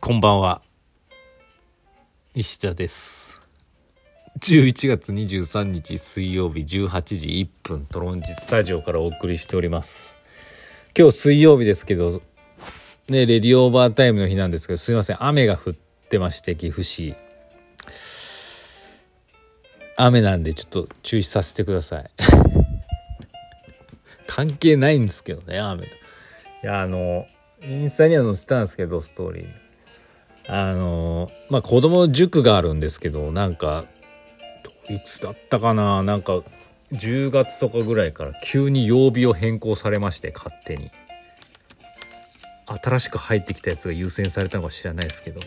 こんばんは。石田です。11月23日水曜日18時1分トロンチスタジオからお送りしております。今日水曜日ですけどねレディオーバータイムの日なんですけどすいません。雨が降ってまして岐阜市。雨なんでちょっと注意させてください。関係ないんですけどね雨といやあのインスタには載せたんですけどストーリーあのまあ子供塾があるんですけどなんかいつだったかななんか10月とかぐらいから急に曜日を変更されまして勝手に。新しく入ってきたやつが優先されたのか知らないですけど。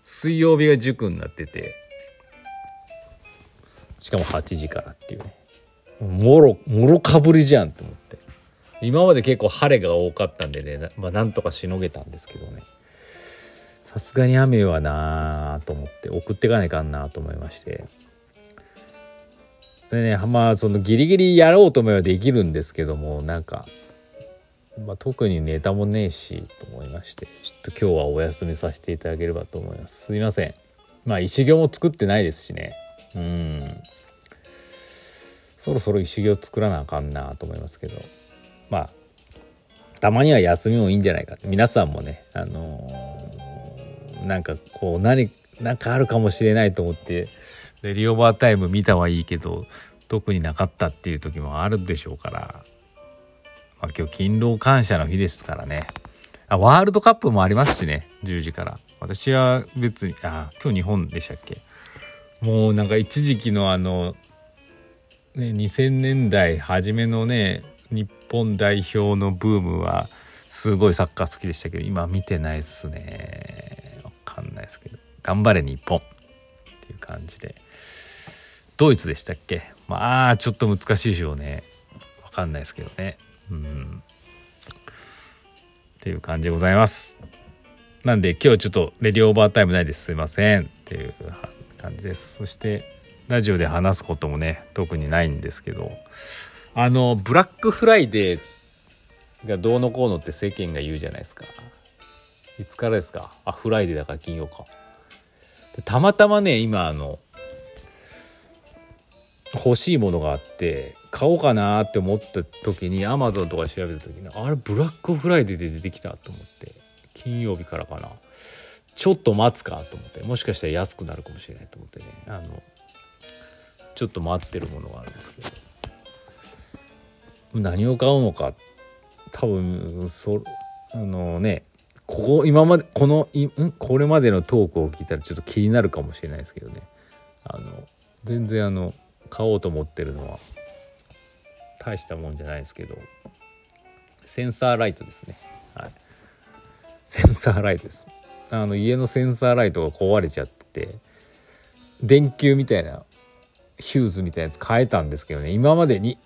水曜日が塾になっててしかも8時からっていうね。もろもろかぶりじゃんと思って。今まで結構晴れが多かったんでねまあなんとかしのげたんですけどね。さすがに雨はなあと思って送っていかないかんなと思いまして。でねまあそのギリギリやろうと思えばできるんですけどもなんか、まあ、特にネタもねえしと思いましてちょっと今日はお休みさせていただければと思います。すいません。まあ石行も作ってないですしね。うん。そろそろ石行作らなあかんなと思いますけど。まあたまには休みもいいんじゃないか。皆さんもねあのー、なんかこう何なんかあるかもしれないと思ってレディオバータイム見たはいいけど特になかったっていう時もあるでしょうから、まあ、今日勤労感謝の日ですからね。あワールドカップもありますしね10時から。私は別にあ今日日本でしたっけ？もうなんか一時期のあの、ね、2000年代初めのね日本代表のブームはすごいサッカー好きでしたけど今見てないっすね。かんないですけど。頑張れ日本。っていう感じで。ドイツでしたっけ？まあちょっと難しいでしょうね。わかんないですけどね。うん。っていう感じでございます。なんで今日ちょっとレディオーバータイムないです。すいません。っていう感じです。そしてラジオで話すこともね特にないんですけど。あのブラックフライデーがどうのこうのって世間が言うじゃないですか。いつからですか？あフライデーだから金曜か。たまたまね今あの欲しいものがあって買おうかなって思った時にアマゾンとか調べた時にあれブラックフライデーで出てきたと思って金曜日からかな。ちょっと待つかと思ってもしかしたら安くなるかもしれないと思ってねあのちょっと待ってるものがあるんですけど。何を買うのか多分そあのねここ今までこのいん？これまでのトークを聞いたらちょっと気になるかもしれないですけどね。あの全然あの買おうと思ってるのは大したもんじゃないですけど。センサーライトですね。はい。センサーライトです。あの家のセンサーライトが壊れちゃって電球みたいなヒューズみたいなやつ変えたんですけどね。今までに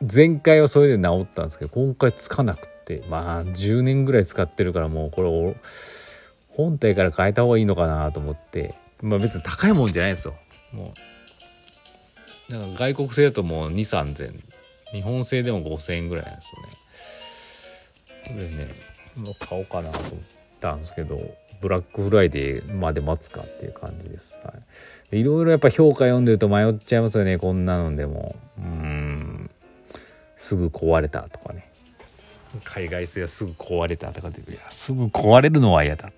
前回はそれで治ったんですけど今回つかなくて。まあ10年ぐらい使ってるからもうこれ本体から変えた方がいいのかなと思って。まあ別に高いもんじゃないですよ。もうなんか外国製だともう2 3 0 0 0日本製でも5000円ぐらいなんですよね。それね買おうかなと思ったんですけどブラックフライデーまで待つかっていう感じです。はい、いろいろやっぱ評価読んでると迷っちゃいますよねこんなのでも。うん。すぐ壊れたとかね。海外製はすぐ壊れたとかっていやすぐ壊れるのは嫌だ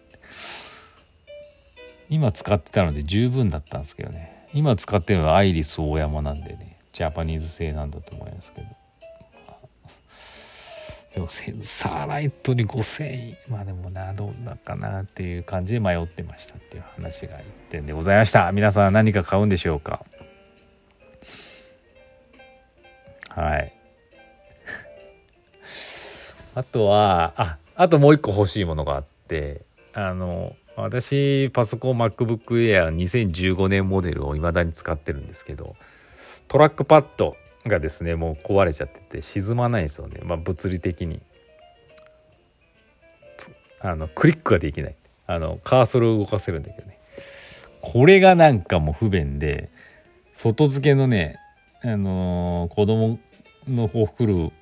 今使ってたので十分だったんですけどね。今使ってるのはアイリス大山なんでね。ジャパニーズ製なんだと思いますけど。でもセンサーライトに5000円。まあでもなどうだかなっていう感じで迷ってましたっていう話が1点でございました。皆さん何か買うんでしょうか。はい。あとはああともう一個欲しいものがあってあの私パソコン MacBook Air2015 年モデルを未だに使ってるんですけどトラックパッドがですねもう壊れちゃってて沈まないですよね、まあ、物理的に。あのクリックができない。あのカーソルを動かせるんだけどね。これがなんかもう不便で外付けのねあのー、子供のお風呂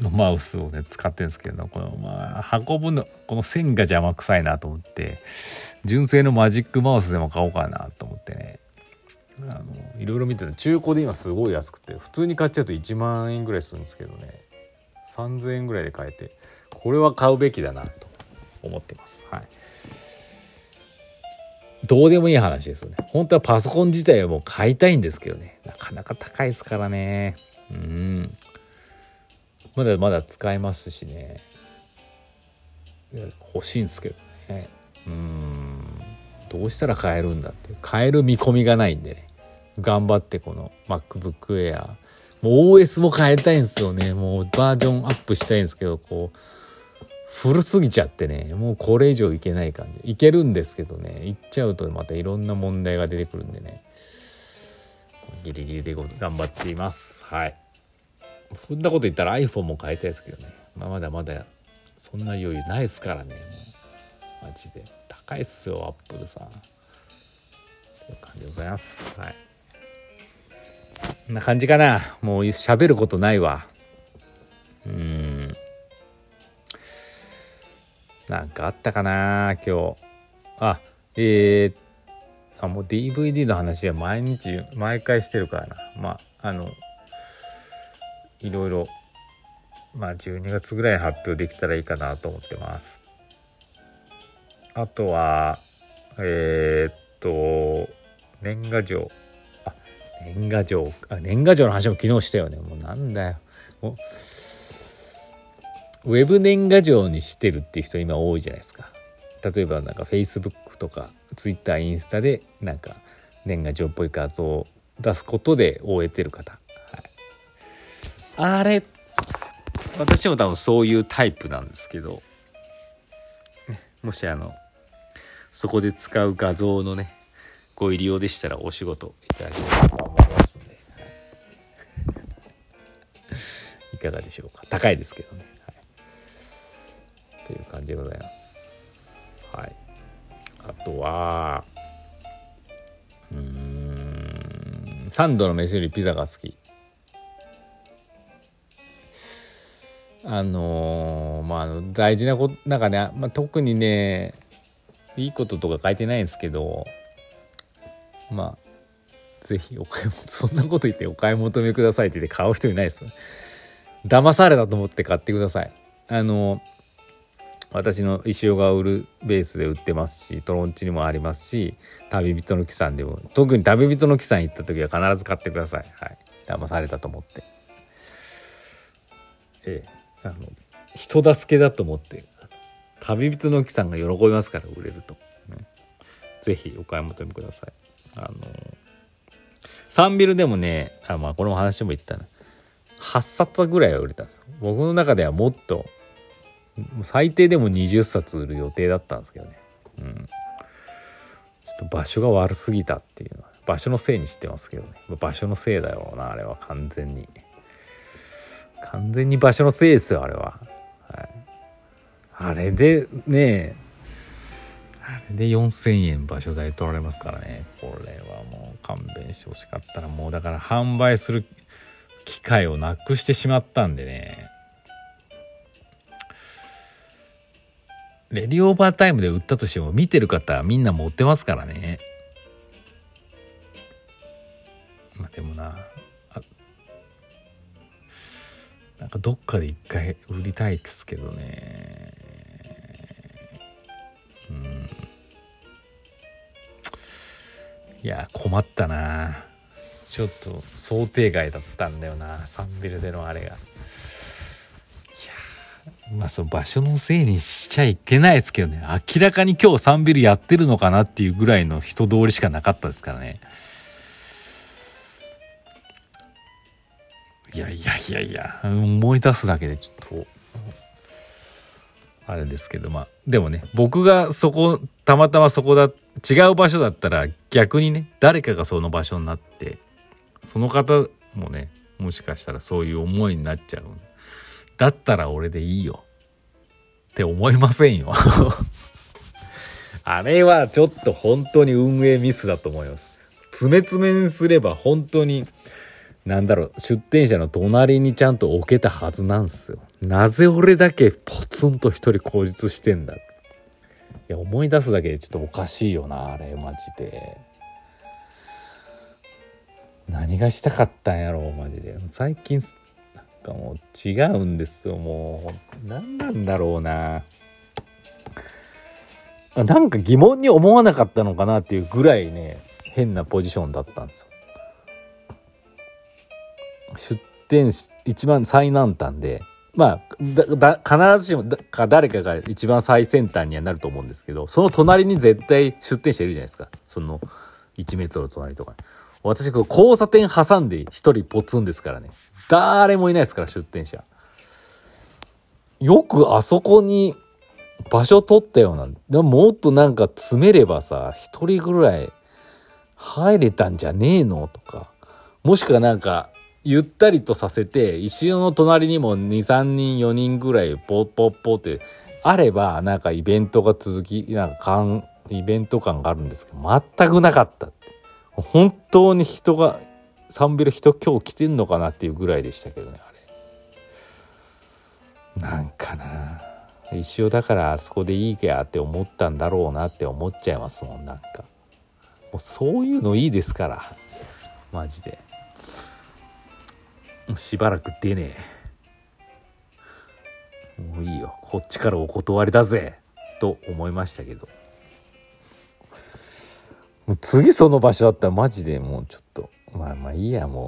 のマウスをね使ってるんですけどこのまあ運ぶのこの線が邪魔くさいなと思って純正のマジックマウスでも買おうかなと思ってね。あのいろいろ見てて中古で今すごい安くて普通に買っちゃうと1万円ぐらいするんですけどね。3,000円ぐらいで買えてこれは買うべきだなと思ってます。はい。どうでもいい話ですよね。本当はパソコン自体はもう買いたいんですけどね。なかなか高いですからね。うん。まだまだ使えますしね。欲しいんですけどね。うん。どうしたら買えるんだって。買える見込みがないんでね。頑張ってこの MacBook Air もう OS も変えたいんですよね。もうバージョンアップしたいんですけどこう古すぎちゃってね。もうこれ以上いけない感じ。いけるんですけどね。いっちゃうとまたいろんな問題が出てくるんでね。ギリギリで頑張っています。はい。そんなこと言ったら iPhone も変えたいですけどね、まあ、まだまだそんな余裕ないですからね。マジで。高いっすよアップルさん。という感じでございます。はい。こんな感じかな。もう喋ることないわ。うん。なんかあったかな今日。あえー、あもう DVD の話は毎日毎回してるからな。まああのいろいろまあ12月ぐらい発表できたらいいかなと思ってます。あとはえー、っと年賀状。あ年賀状。あ年賀状の話も昨日したよね。もうなんだよ。もウェブ年賀状にしてるっていう人今多いじゃないですか。例えばなんか Facebook とか Twitter インスタでなんか年賀状っぽい画像を出すことで終えてる方、あれ。私も多分そういうタイプなんですけど。もしあのそこで使う画像のねご入り用でしたらお仕事いただければと思いますんで、い、かがでしょうか。高いですけどね。という感じでございます。はい。あとは、うん、サンドの飯よりピザが好き。あのー、まあ、大事なこと、なんかね、まあ、特にね、いいこととか書いてないんですけど、まあ、ぜひお買い物、そんなこと言ってお買い求めくださいって言って買う人いないです。騙されたと思って買ってください。あの私の石尾が売るベースで売ってますしトロンチにもありますし旅人の木さんでも特に旅人の木さん行った時は必ず買ってくださいはい騙されたと思ってええあの人助けだと思って旅人の木さんが喜びますから売れると、ね、ぜひお買い求めくださいあのサンビルでもねあまあこの話も言ったな8冊ぐらいは売れたんですよ僕の中ではもっと最低でも20冊売る予定だったんですけどね。うん。ちょっと場所が悪すぎたっていうのは、場所のせいにしてますけどね。場所のせいだろうな、あれは完全に。完全に場所のせいですよ、あれは。はい、あれでね、あれで4,000円場所代取られますからね。これはもう勘弁してほしかったら、もうだから販売する機会をなくしてしまったんでね。レディオーバータイムで売ったとしても見てる方みんな持ってますからね。まあでもな、なんかどっかで一回売りたいですけどね。うん。いや、困ったな。ちょっと想定外だったんだよな。サンビルでのあれがいや。まあその場所のせいにしちゃいけないですけどね明らかに今日サンビルやってるのかなっていうぐらいの人通りしかなかったですからねいやいやいやいや思い出すだけでちょっとあれですけどまあでもね僕がそこたまたまそこだ違う場所だったら逆にね誰かがその場所になってその方もねもしかしたらそういう思いになっちゃうだったら俺でいいよ。って思いませんよ あれはちょっと本当に運営ミスだと思います。詰め詰めにすれば本当になんだろう出店者の隣にちゃんと置けたはずなんですよ。なぜ俺だけポツンと一人口実してんだ？いや思い出すだけでちょっとおかしいよなあれマジで。何がしたかったんやろマジで。最近なんかもう違うんですよもう。何なんだろうな。なんか疑問に思わなかったのかなっていうぐらいね変なポジションだったんですよ。出店一番最南端でまあだ必ずしもか誰かが一番最先端にはなると思うんですけどその隣に絶対出店者いるじゃないですか。その1メートル隣とか。私こう交差点挟んで一人ポツンですからね。誰もいないですから出店者。よくあそこに場所取ったような。でももっとなんか詰めればさ一人ぐらい入れたんじゃねえのとか。もしくはなんかゆったりとさせて石尾の隣にも23人4人ぐらいポッポッポってあればなんかイベントが続きなんか感イベント感があるんですけど全くなかったって。本当に人がサンビル人今日来てんのかなっていうぐらいでしたけどねあれ。なんかな。石尾だからあそこでいいかやって思ったんだろうなって思っちゃいますもんなんか。もうそういうのいいですから。マジで。しばらく出ねえ。もういいよ。こっちからお断りだぜ。と思いましたけど。もう次その場所だったらマジでもうちょっと。まあまあいいやもう。